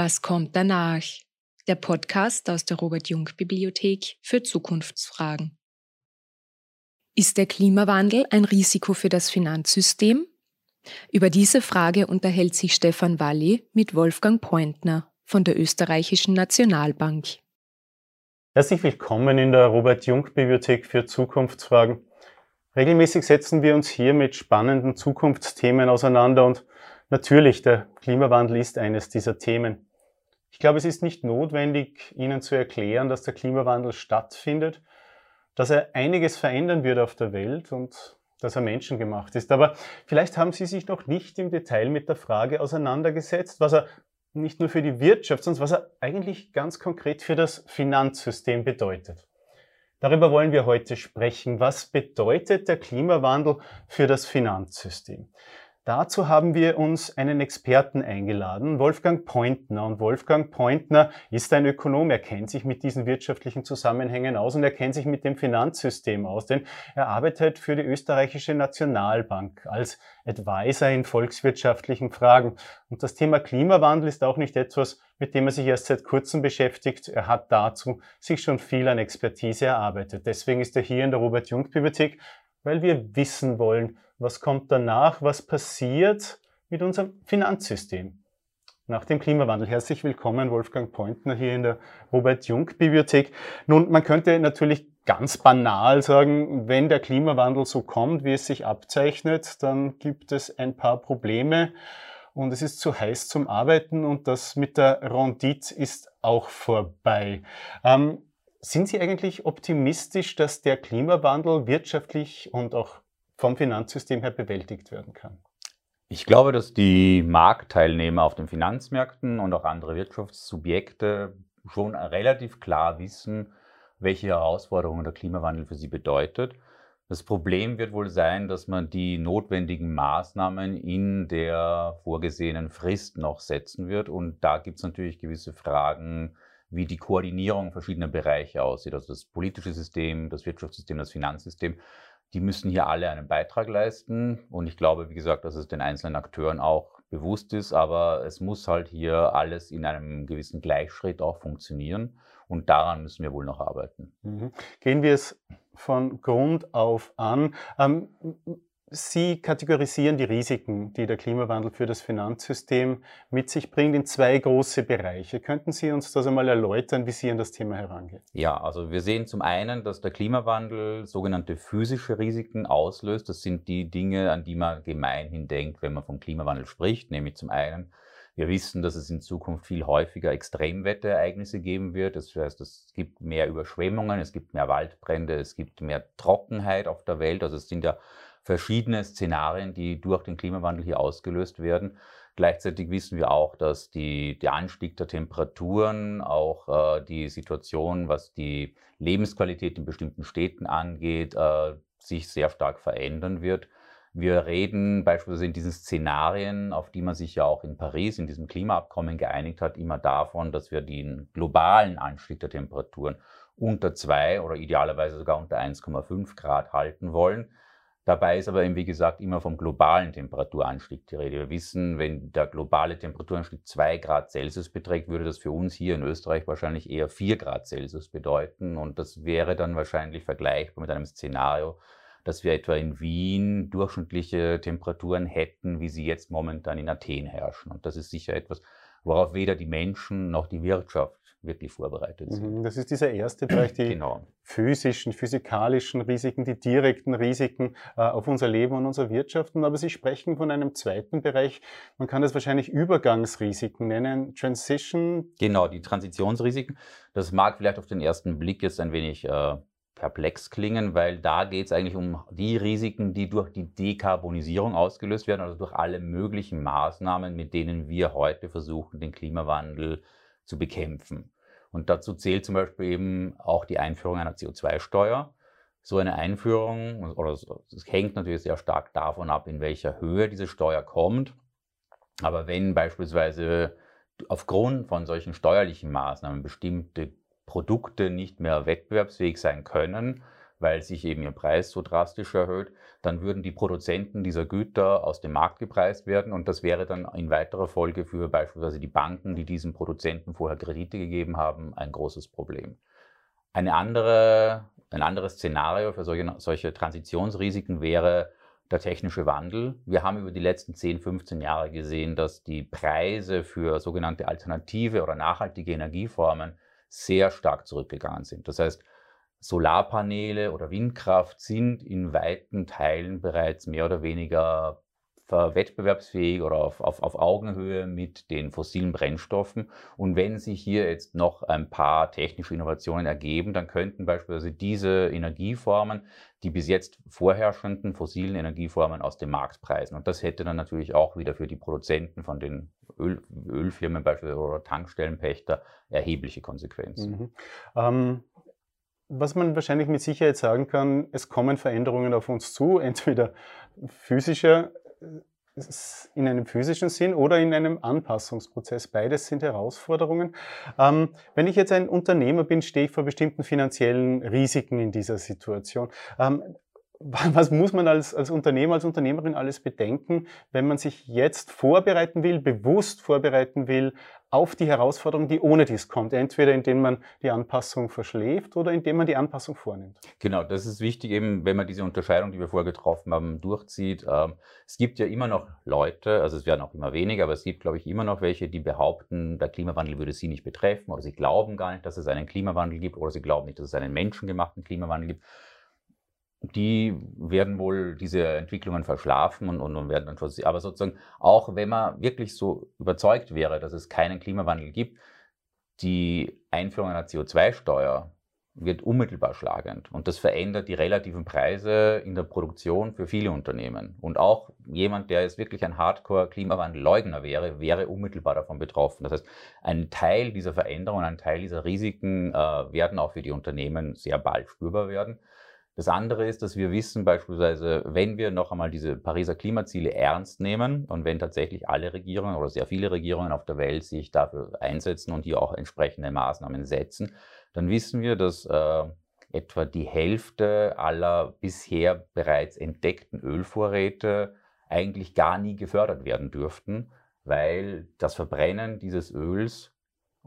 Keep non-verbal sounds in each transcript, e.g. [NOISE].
Was kommt danach? Der Podcast aus der Robert Jung Bibliothek für Zukunftsfragen. Ist der Klimawandel ein Risiko für das Finanzsystem? Über diese Frage unterhält sich Stefan Walli mit Wolfgang Pointner von der Österreichischen Nationalbank. Herzlich willkommen in der Robert Jung Bibliothek für Zukunftsfragen. Regelmäßig setzen wir uns hier mit spannenden Zukunftsthemen auseinander und natürlich der Klimawandel ist eines dieser Themen. Ich glaube, es ist nicht notwendig, Ihnen zu erklären, dass der Klimawandel stattfindet, dass er einiges verändern wird auf der Welt und dass er menschengemacht ist. Aber vielleicht haben Sie sich noch nicht im Detail mit der Frage auseinandergesetzt, was er nicht nur für die Wirtschaft, sondern was er eigentlich ganz konkret für das Finanzsystem bedeutet. Darüber wollen wir heute sprechen. Was bedeutet der Klimawandel für das Finanzsystem? Dazu haben wir uns einen Experten eingeladen, Wolfgang Pointner. Und Wolfgang Pointner ist ein Ökonom. Er kennt sich mit diesen wirtschaftlichen Zusammenhängen aus und er kennt sich mit dem Finanzsystem aus, denn er arbeitet für die österreichische Nationalbank als Advisor in volkswirtschaftlichen Fragen. Und das Thema Klimawandel ist auch nicht etwas, mit dem er sich erst seit kurzem beschäftigt. Er hat dazu sich schon viel an Expertise erarbeitet. Deswegen ist er hier in der Robert-Jung-Bibliothek, weil wir wissen wollen, was kommt danach? Was passiert mit unserem Finanzsystem? Nach dem Klimawandel. Herzlich willkommen, Wolfgang Pointner, hier in der Robert-Jung-Bibliothek. Nun, man könnte natürlich ganz banal sagen, wenn der Klimawandel so kommt, wie es sich abzeichnet, dann gibt es ein paar Probleme und es ist zu heiß zum Arbeiten und das mit der Rendite ist auch vorbei. Ähm, sind Sie eigentlich optimistisch, dass der Klimawandel wirtschaftlich und auch vom Finanzsystem her bewältigt werden kann? Ich glaube, dass die Marktteilnehmer auf den Finanzmärkten und auch andere Wirtschaftssubjekte schon relativ klar wissen, welche Herausforderungen der Klimawandel für sie bedeutet. Das Problem wird wohl sein, dass man die notwendigen Maßnahmen in der vorgesehenen Frist noch setzen wird. Und da gibt es natürlich gewisse Fragen, wie die Koordinierung verschiedener Bereiche aussieht, also das politische System, das Wirtschaftssystem, das Finanzsystem die müssen hier alle einen Beitrag leisten. Und ich glaube, wie gesagt, dass es den einzelnen Akteuren auch bewusst ist, aber es muss halt hier alles in einem gewissen Gleichschritt auch funktionieren. Und daran müssen wir wohl noch arbeiten. Mhm. Gehen wir es von Grund auf an. Ähm, Sie kategorisieren die Risiken, die der Klimawandel für das Finanzsystem mit sich bringt, in zwei große Bereiche. Könnten Sie uns das einmal erläutern, wie Sie an das Thema herangehen? Ja, also wir sehen zum einen, dass der Klimawandel sogenannte physische Risiken auslöst. Das sind die Dinge, an die man gemeinhin denkt, wenn man vom Klimawandel spricht, nämlich zum einen wir wissen, dass es in Zukunft viel häufiger Extremwetterereignisse geben wird. Das heißt, es gibt mehr Überschwemmungen, es gibt mehr Waldbrände, es gibt mehr Trockenheit auf der Welt. Also es sind ja verschiedene Szenarien, die durch den Klimawandel hier ausgelöst werden. Gleichzeitig wissen wir auch, dass die, der Anstieg der Temperaturen, auch äh, die Situation, was die Lebensqualität in bestimmten Städten angeht, äh, sich sehr stark verändern wird. Wir reden beispielsweise in diesen Szenarien, auf die man sich ja auch in Paris in diesem Klimaabkommen geeinigt hat, immer davon, dass wir den globalen Anstieg der Temperaturen unter zwei oder idealerweise sogar unter 1,5 Grad halten wollen. Dabei ist aber eben, wie gesagt, immer vom globalen Temperaturanstieg die Rede. Wir wissen, wenn der globale Temperaturanstieg 2 Grad Celsius beträgt, würde das für uns hier in Österreich wahrscheinlich eher 4 Grad Celsius bedeuten. Und das wäre dann wahrscheinlich vergleichbar mit einem Szenario, dass wir etwa in Wien durchschnittliche Temperaturen hätten, wie sie jetzt momentan in Athen herrschen. Und das ist sicher etwas, worauf weder die Menschen noch die Wirtschaft wirklich vorbereitet sind. Mhm, das ist dieser erste Bereich, die genau. physischen, physikalischen Risiken, die direkten Risiken äh, auf unser Leben und unsere Wirtschaften. Aber Sie sprechen von einem zweiten Bereich, man kann das wahrscheinlich Übergangsrisiken nennen, Transition. Genau, die Transitionsrisiken. Das mag vielleicht auf den ersten Blick jetzt ein wenig äh, perplex klingen, weil da geht es eigentlich um die Risiken, die durch die Dekarbonisierung ausgelöst werden, also durch alle möglichen Maßnahmen, mit denen wir heute versuchen, den Klimawandel zu bekämpfen. Und dazu zählt zum Beispiel eben auch die Einführung einer CO2-Steuer. So eine Einführung, oder es hängt natürlich sehr stark davon ab, in welcher Höhe diese Steuer kommt. Aber wenn beispielsweise aufgrund von solchen steuerlichen Maßnahmen bestimmte Produkte nicht mehr wettbewerbsfähig sein können, weil sich eben ihr Preis so drastisch erhöht, dann würden die Produzenten dieser Güter aus dem Markt gepreist werden und das wäre dann in weiterer Folge für beispielsweise die Banken, die diesen Produzenten vorher Kredite gegeben haben, ein großes Problem. Eine andere, ein anderes Szenario für solche, solche Transitionsrisiken wäre der technische Wandel. Wir haben über die letzten 10, 15 Jahre gesehen, dass die Preise für sogenannte alternative oder nachhaltige Energieformen sehr stark zurückgegangen sind. Das heißt, Solarpaneele oder Windkraft sind in weiten Teilen bereits mehr oder weniger wettbewerbsfähig oder auf, auf, auf Augenhöhe mit den fossilen Brennstoffen. Und wenn sich hier jetzt noch ein paar technische Innovationen ergeben, dann könnten beispielsweise diese Energieformen die bis jetzt vorherrschenden fossilen Energieformen aus dem Markt preisen. Und das hätte dann natürlich auch wieder für die Produzenten von den Öl, Ölfirmen beispielsweise oder Tankstellenpächter erhebliche Konsequenzen. Mhm. Ähm, was man wahrscheinlich mit Sicherheit sagen kann, es kommen Veränderungen auf uns zu, entweder physischer, äh, in einem physischen Sinn oder in einem Anpassungsprozess. Beides sind Herausforderungen. Ähm, wenn ich jetzt ein Unternehmer bin, stehe ich vor bestimmten finanziellen Risiken in dieser Situation. Ähm, [LAUGHS] was muss man als, als Unternehmer, als Unternehmerin alles bedenken, wenn man sich jetzt vorbereiten will, bewusst vorbereiten will auf die Herausforderung, die ohne dies kommt? Entweder indem man die Anpassung verschläft oder indem man die Anpassung vornimmt. Genau, das ist wichtig eben, wenn man diese Unterscheidung, die wir vorher getroffen haben, durchzieht. Ähm, es gibt ja immer noch Leute, also es werden auch immer weniger, aber es gibt, glaube ich, immer noch welche, die behaupten, der Klimawandel würde sie nicht betreffen oder sie glauben gar nicht, dass es einen Klimawandel gibt oder sie glauben nicht, dass es einen menschengemachten Klimawandel gibt die werden wohl diese Entwicklungen verschlafen und, und, und werden dann schon, aber sozusagen auch wenn man wirklich so überzeugt wäre, dass es keinen Klimawandel gibt, die Einführung einer CO2-Steuer wird unmittelbar schlagend und das verändert die relativen Preise in der Produktion für viele Unternehmen. Und auch jemand, der jetzt wirklich ein Hardcore-Klimawandelleugner wäre, wäre unmittelbar davon betroffen. Das heißt, ein Teil dieser Veränderungen, ein Teil dieser Risiken äh, werden auch für die Unternehmen sehr bald spürbar werden. Das andere ist, dass wir wissen beispielsweise, wenn wir noch einmal diese Pariser Klimaziele ernst nehmen und wenn tatsächlich alle Regierungen oder sehr viele Regierungen auf der Welt sich dafür einsetzen und hier auch entsprechende Maßnahmen setzen, dann wissen wir, dass äh, etwa die Hälfte aller bisher bereits entdeckten Ölvorräte eigentlich gar nie gefördert werden dürften, weil das Verbrennen dieses Öls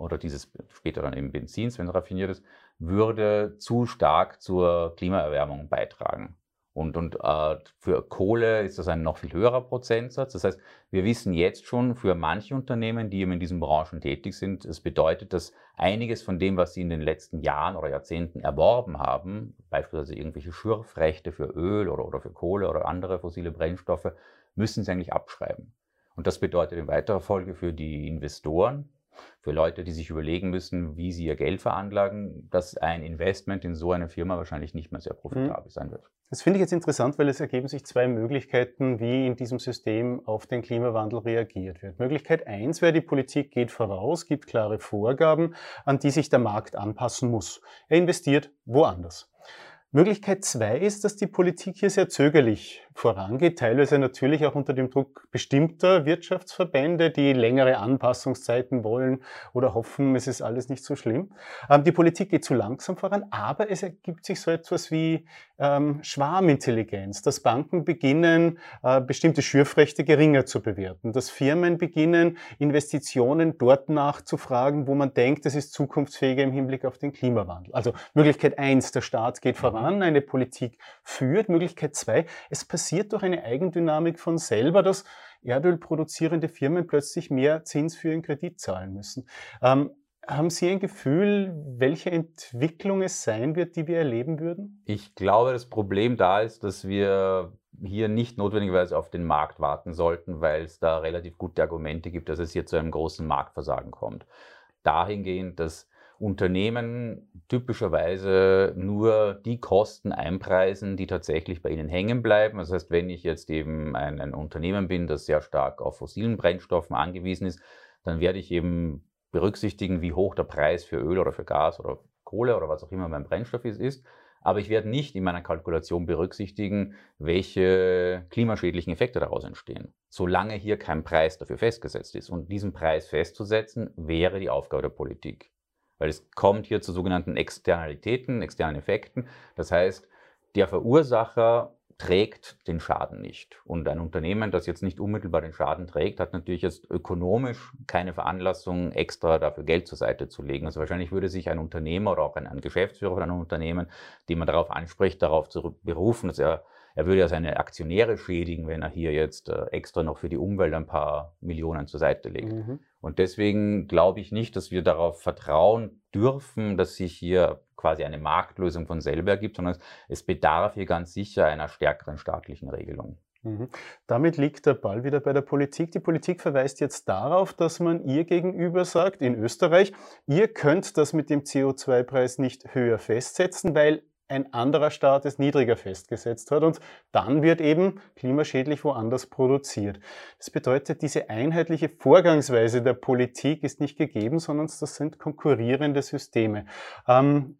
oder dieses später dann eben Benzins, wenn es raffiniert ist, würde zu stark zur Klimaerwärmung beitragen. Und, und äh, für Kohle ist das ein noch viel höherer Prozentsatz. Das heißt, wir wissen jetzt schon für manche Unternehmen, die eben in diesen Branchen tätig sind, es bedeutet, dass einiges von dem, was sie in den letzten Jahren oder Jahrzehnten erworben haben, beispielsweise irgendwelche Schürfrechte für Öl oder, oder für Kohle oder andere fossile Brennstoffe, müssen sie eigentlich abschreiben. Und das bedeutet in weiterer Folge für die Investoren, für Leute, die sich überlegen müssen, wie sie ihr Geld veranlagen, dass ein Investment in so eine Firma wahrscheinlich nicht mehr sehr profitabel mhm. sein wird. Das finde ich jetzt interessant, weil es ergeben sich zwei Möglichkeiten, wie in diesem System auf den Klimawandel reagiert wird. Möglichkeit eins wäre, die Politik geht voraus, gibt klare Vorgaben, an die sich der Markt anpassen muss. Er investiert woanders. Möglichkeit zwei ist, dass die Politik hier sehr zögerlich vorangeht, teilweise natürlich auch unter dem Druck bestimmter Wirtschaftsverbände, die längere Anpassungszeiten wollen oder hoffen, es ist alles nicht so schlimm. Ähm, die Politik geht zu langsam voran, aber es ergibt sich so etwas wie ähm, Schwarmintelligenz, dass Banken beginnen, äh, bestimmte Schürfrechte geringer zu bewerten, dass Firmen beginnen, Investitionen dort nachzufragen, wo man denkt, es ist zukunftsfähiger im Hinblick auf den Klimawandel. Also Möglichkeit eins, der Staat geht voran, eine Politik führt. Möglichkeit zwei, es passiert passiert durch eine Eigendynamik von selber, dass Erdöl produzierende Firmen plötzlich mehr Zins für ihren Kredit zahlen müssen. Ähm, haben Sie ein Gefühl, welche Entwicklung es sein wird, die wir erleben würden? Ich glaube, das Problem da ist, dass wir hier nicht notwendigerweise auf den Markt warten sollten, weil es da relativ gute Argumente gibt, dass es hier zu einem großen Marktversagen kommt. Dahingehend, dass Unternehmen typischerweise nur die Kosten einpreisen, die tatsächlich bei ihnen hängen bleiben. Das heißt, wenn ich jetzt eben ein, ein Unternehmen bin, das sehr stark auf fossilen Brennstoffen angewiesen ist, dann werde ich eben berücksichtigen, wie hoch der Preis für Öl oder für Gas oder Kohle oder was auch immer mein Brennstoff ist. ist. Aber ich werde nicht in meiner Kalkulation berücksichtigen, welche klimaschädlichen Effekte daraus entstehen, solange hier kein Preis dafür festgesetzt ist. Und diesen Preis festzusetzen, wäre die Aufgabe der Politik weil es kommt hier zu sogenannten Externalitäten, externen Effekten. Das heißt, der Verursacher trägt den Schaden nicht. Und ein Unternehmen, das jetzt nicht unmittelbar den Schaden trägt, hat natürlich jetzt ökonomisch keine Veranlassung, extra dafür Geld zur Seite zu legen. Also wahrscheinlich würde sich ein Unternehmer oder auch ein, ein Geschäftsführer von einem Unternehmen, den man darauf anspricht, darauf zu berufen, dass er er würde ja seine Aktionäre schädigen, wenn er hier jetzt äh, extra noch für die Umwelt ein paar Millionen zur Seite legt. Mhm. Und deswegen glaube ich nicht, dass wir darauf vertrauen dürfen, dass sich hier quasi eine Marktlösung von selber ergibt, sondern es bedarf hier ganz sicher einer stärkeren staatlichen Regelung. Mhm. Damit liegt der Ball wieder bei der Politik. Die Politik verweist jetzt darauf, dass man ihr gegenüber sagt, in Österreich, ihr könnt das mit dem CO2-Preis nicht höher festsetzen, weil ein anderer Staat es niedriger festgesetzt hat und dann wird eben klimaschädlich woanders produziert. Das bedeutet, diese einheitliche Vorgangsweise der Politik ist nicht gegeben, sondern das sind konkurrierende Systeme. Ähm,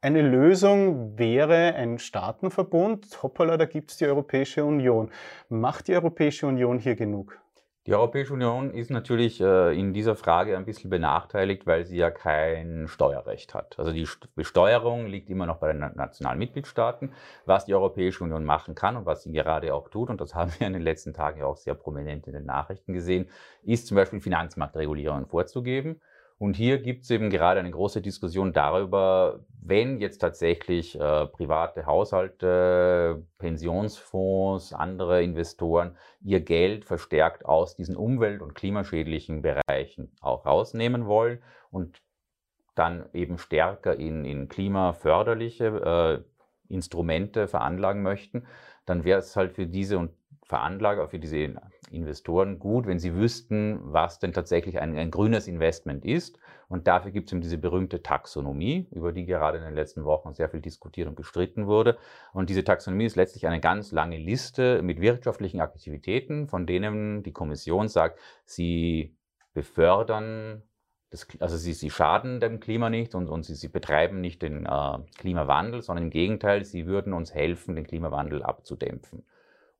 eine Lösung wäre ein Staatenverbund. Hoppala, da gibt es die Europäische Union. Macht die Europäische Union hier genug? Die Europäische Union ist natürlich äh, in dieser Frage ein bisschen benachteiligt, weil sie ja kein Steuerrecht hat. Also die Besteuerung liegt immer noch bei den nationalen Mitgliedstaaten. Was die Europäische Union machen kann und was sie gerade auch tut, und das [LAUGHS] haben wir in den letzten Tagen ja auch sehr prominent in den Nachrichten gesehen, ist zum Beispiel Finanzmarktregulierungen vorzugeben. Und hier gibt es eben gerade eine große Diskussion darüber, wenn jetzt tatsächlich äh, private Haushalte, Pensionsfonds, andere Investoren ihr Geld verstärkt aus diesen umwelt- und klimaschädlichen Bereichen auch rausnehmen wollen und dann eben stärker in, in klimaförderliche äh, Instrumente veranlagen möchten, dann wäre es halt für diese und Veranlager, für diese Investoren gut, wenn sie wüssten, was denn tatsächlich ein, ein grünes Investment ist. Und dafür gibt es eben diese berühmte Taxonomie, über die gerade in den letzten Wochen sehr viel diskutiert und gestritten wurde. Und diese Taxonomie ist letztlich eine ganz lange Liste mit wirtschaftlichen Aktivitäten, von denen die Kommission sagt, sie befördern das, also sie, sie, schaden dem Klima nicht und, und sie, sie, betreiben nicht den äh, Klimawandel, sondern im Gegenteil, sie würden uns helfen, den Klimawandel abzudämpfen.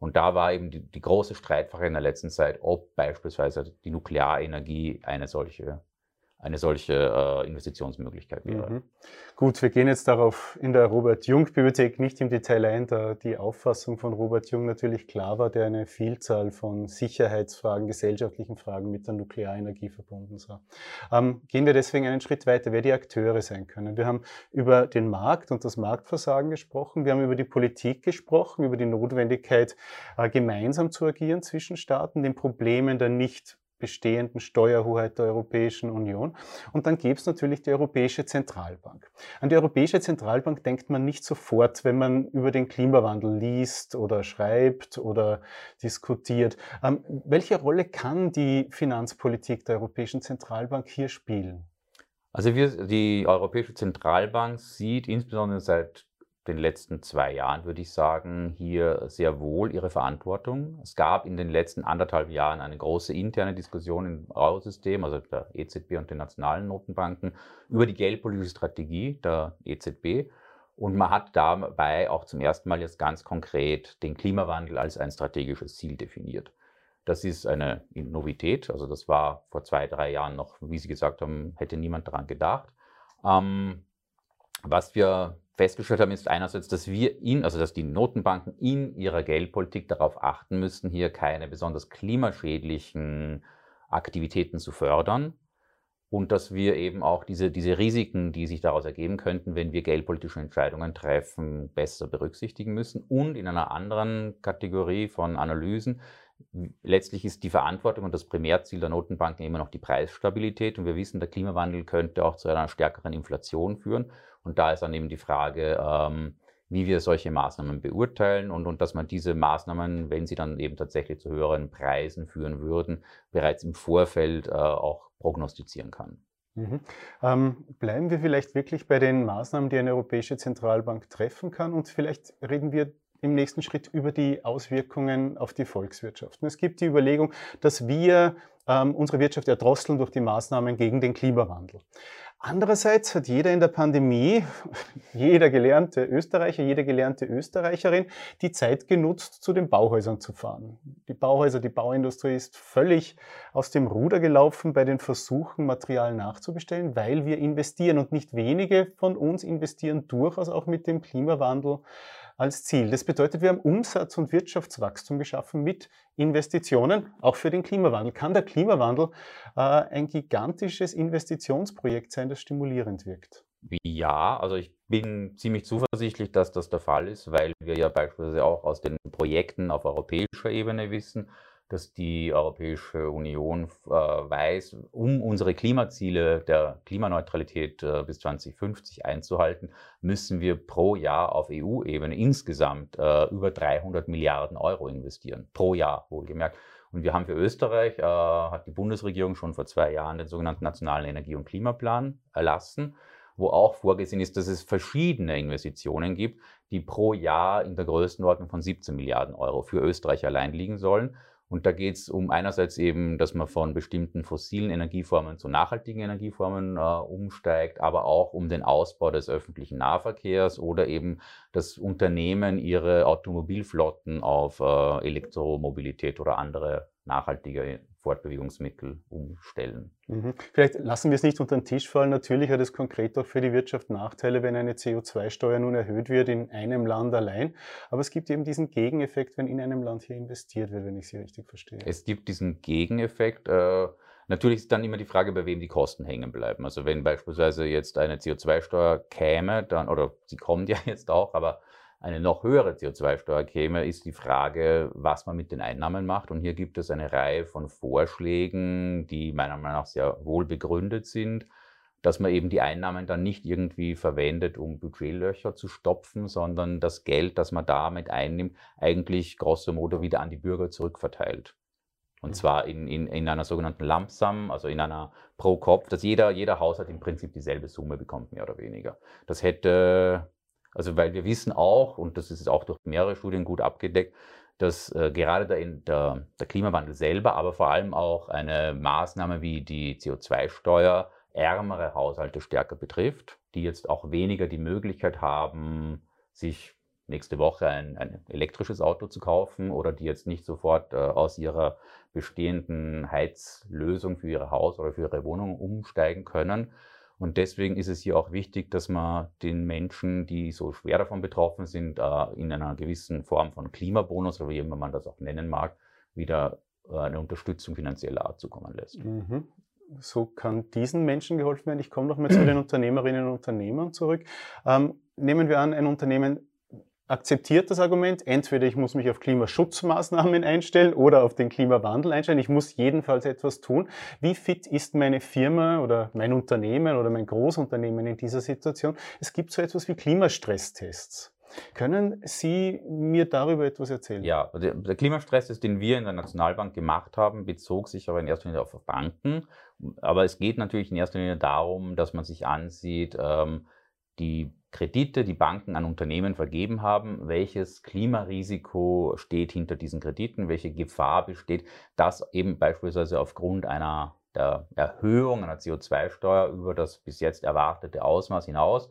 Und da war eben die, die große Streitfrage in der letzten Zeit, ob beispielsweise die Nuklearenergie eine solche eine solche äh, Investitionsmöglichkeit wäre. Mhm. Gut, wir gehen jetzt darauf in der Robert-Jung-Bibliothek nicht im Detail ein, da die Auffassung von Robert Jung natürlich klar war, der eine Vielzahl von Sicherheitsfragen, gesellschaftlichen Fragen mit der Nuklearenergie verbunden sah. Ähm, gehen wir deswegen einen Schritt weiter, wer die Akteure sein können. Wir haben über den Markt und das Marktversagen gesprochen, wir haben über die Politik gesprochen, über die Notwendigkeit, äh, gemeinsam zu agieren zwischen Staaten, den Problemen der nicht bestehenden Steuerhoheit der Europäischen Union. Und dann gäbe es natürlich die Europäische Zentralbank. An die Europäische Zentralbank denkt man nicht sofort, wenn man über den Klimawandel liest oder schreibt oder diskutiert. Ähm, welche Rolle kann die Finanzpolitik der Europäischen Zentralbank hier spielen? Also wir, die Europäische Zentralbank sieht insbesondere seit den letzten zwei Jahren, würde ich sagen, hier sehr wohl ihre Verantwortung. Es gab in den letzten anderthalb Jahren eine große interne Diskussion im Eurosystem, also der EZB und den nationalen Notenbanken, über die geldpolitische Strategie der EZB. Und man hat dabei auch zum ersten Mal jetzt ganz konkret den Klimawandel als ein strategisches Ziel definiert. Das ist eine Novität. Also das war vor zwei, drei Jahren noch, wie Sie gesagt haben, hätte niemand daran gedacht. Ähm, was wir festgestellt haben, ist einerseits, dass wir in, also dass die Notenbanken in ihrer Geldpolitik darauf achten müssten, hier keine besonders klimaschädlichen Aktivitäten zu fördern und dass wir eben auch diese, diese Risiken, die sich daraus ergeben könnten, wenn wir geldpolitische Entscheidungen treffen, besser berücksichtigen müssen. Und in einer anderen Kategorie von Analysen, letztlich ist die Verantwortung und das Primärziel der Notenbanken immer noch die Preisstabilität. Und wir wissen, der Klimawandel könnte auch zu einer stärkeren Inflation führen. Und da ist dann eben die Frage, ähm, wie wir solche Maßnahmen beurteilen und, und dass man diese Maßnahmen, wenn sie dann eben tatsächlich zu höheren Preisen führen würden, bereits im Vorfeld äh, auch prognostizieren kann. Mhm. Ähm, bleiben wir vielleicht wirklich bei den Maßnahmen, die eine Europäische Zentralbank treffen kann und vielleicht reden wir im nächsten Schritt über die Auswirkungen auf die Volkswirtschaft. Und es gibt die Überlegung, dass wir ähm, unsere Wirtschaft erdrosseln durch die Maßnahmen gegen den Klimawandel. Andererseits hat jeder in der Pandemie, [LAUGHS] jeder gelernte Österreicher, jede gelernte Österreicherin die Zeit genutzt, zu den Bauhäusern zu fahren. Die Bauhäuser, die Bauindustrie ist völlig aus dem Ruder gelaufen bei den Versuchen, Material nachzubestellen, weil wir investieren und nicht wenige von uns investieren durchaus auch mit dem Klimawandel als Ziel. Das bedeutet, wir haben Umsatz- und Wirtschaftswachstum geschaffen mit Investitionen, auch für den Klimawandel. Kann der Klimawandel äh, ein gigantisches Investitionsprojekt sein, das stimulierend wirkt? Ja, also ich bin ziemlich zuversichtlich, dass das der Fall ist, weil wir ja beispielsweise auch aus den Projekten auf europäischer Ebene wissen, dass die Europäische Union äh, weiß, um unsere Klimaziele der Klimaneutralität äh, bis 2050 einzuhalten, müssen wir pro Jahr auf EU-Ebene insgesamt äh, über 300 Milliarden Euro investieren. Pro Jahr, wohlgemerkt. Und wir haben für Österreich, äh, hat die Bundesregierung schon vor zwei Jahren den sogenannten Nationalen Energie- und Klimaplan erlassen, wo auch vorgesehen ist, dass es verschiedene Investitionen gibt, die pro Jahr in der Größenordnung von 17 Milliarden Euro für Österreich allein liegen sollen. Und da geht es um einerseits eben, dass man von bestimmten fossilen Energieformen zu nachhaltigen Energieformen äh, umsteigt, aber auch um den Ausbau des öffentlichen Nahverkehrs oder eben das Unternehmen ihre Automobilflotten auf äh, Elektromobilität oder andere nachhaltige Fortbewegungsmittel umstellen. Mhm. Vielleicht lassen wir es nicht unter den Tisch fallen. Natürlich hat es konkret auch für die Wirtschaft Nachteile, wenn eine CO2-Steuer nun erhöht wird in einem Land allein. Aber es gibt eben diesen Gegeneffekt, wenn in einem Land hier investiert wird, wenn ich Sie richtig verstehe. Es gibt diesen Gegeneffekt. Äh, natürlich ist dann immer die Frage, bei wem die Kosten hängen bleiben. Also wenn beispielsweise jetzt eine CO2-Steuer käme, dann, oder sie kommt ja [LAUGHS] jetzt auch, aber eine noch höhere CO2-Steuer käme, ist die Frage, was man mit den Einnahmen macht. Und hier gibt es eine Reihe von Vorschlägen, die meiner Meinung nach sehr wohl begründet sind, dass man eben die Einnahmen dann nicht irgendwie verwendet, um Budgetlöcher zu stopfen, sondern das Geld, das man damit einnimmt, eigentlich grosso modo wieder an die Bürger zurückverteilt. Und mhm. zwar in, in, in einer sogenannten Lump Sum, also in einer pro Kopf, dass jeder, jeder Haushalt im Prinzip dieselbe Summe bekommt, mehr oder weniger. Das hätte also weil wir wissen auch, und das ist auch durch mehrere Studien gut abgedeckt, dass äh, gerade der, der, der, Klimawandel selber, aber vor allem auch eine Maßnahme wie die CO2-Steuer ärmere Haushalte stärker betrifft, die jetzt auch weniger die Möglichkeit haben, sich nächste Woche ein, ein elektrisches Auto zu kaufen oder die jetzt nicht sofort äh, aus ihrer bestehenden Heizlösung für ihr Haus oder für ihre Wohnung umsteigen können. Und deswegen ist es hier auch wichtig, dass man den Menschen, die so schwer davon betroffen sind, äh, in einer gewissen Form von Klimabonus oder wie immer man das auch nennen mag, wieder äh, eine Unterstützung finanzieller Art zukommen lässt. Mhm. So kann diesen Menschen geholfen werden. Ich komme noch mal zu den [CLEARS THROAT] Unternehmerinnen und Unternehmern zurück. Ähm, nehmen wir an, ein Unternehmen akzeptiert das Argument, entweder ich muss mich auf Klimaschutzmaßnahmen einstellen oder auf den Klimawandel einstellen. Ich muss jedenfalls etwas tun. Wie fit ist meine Firma oder mein Unternehmen oder mein Großunternehmen in dieser Situation? Es gibt so etwas wie Klimastresstests. Können Sie mir darüber etwas erzählen? Ja, der, Klimastresstest, den wir in der Nationalbank gemacht haben, bezog sich aber in erster Linie auf Banken. Aber es geht natürlich in erster Linie darum, dass man sich ansieht, ähm, die Kredite, die Banken an Unternehmen vergeben haben, welches Klimarisiko steht hinter diesen Krediten, welche Gefahr besteht, dass eben beispielsweise aufgrund einer der Erhöhung einer CO2-Steuer über das bis jetzt erwartete Ausmaß hinaus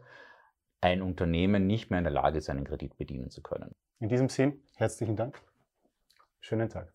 ein Unternehmen nicht mehr in der Lage ist, einen Kredit bedienen zu können. In diesem Sinn, herzlichen Dank. Schönen Tag.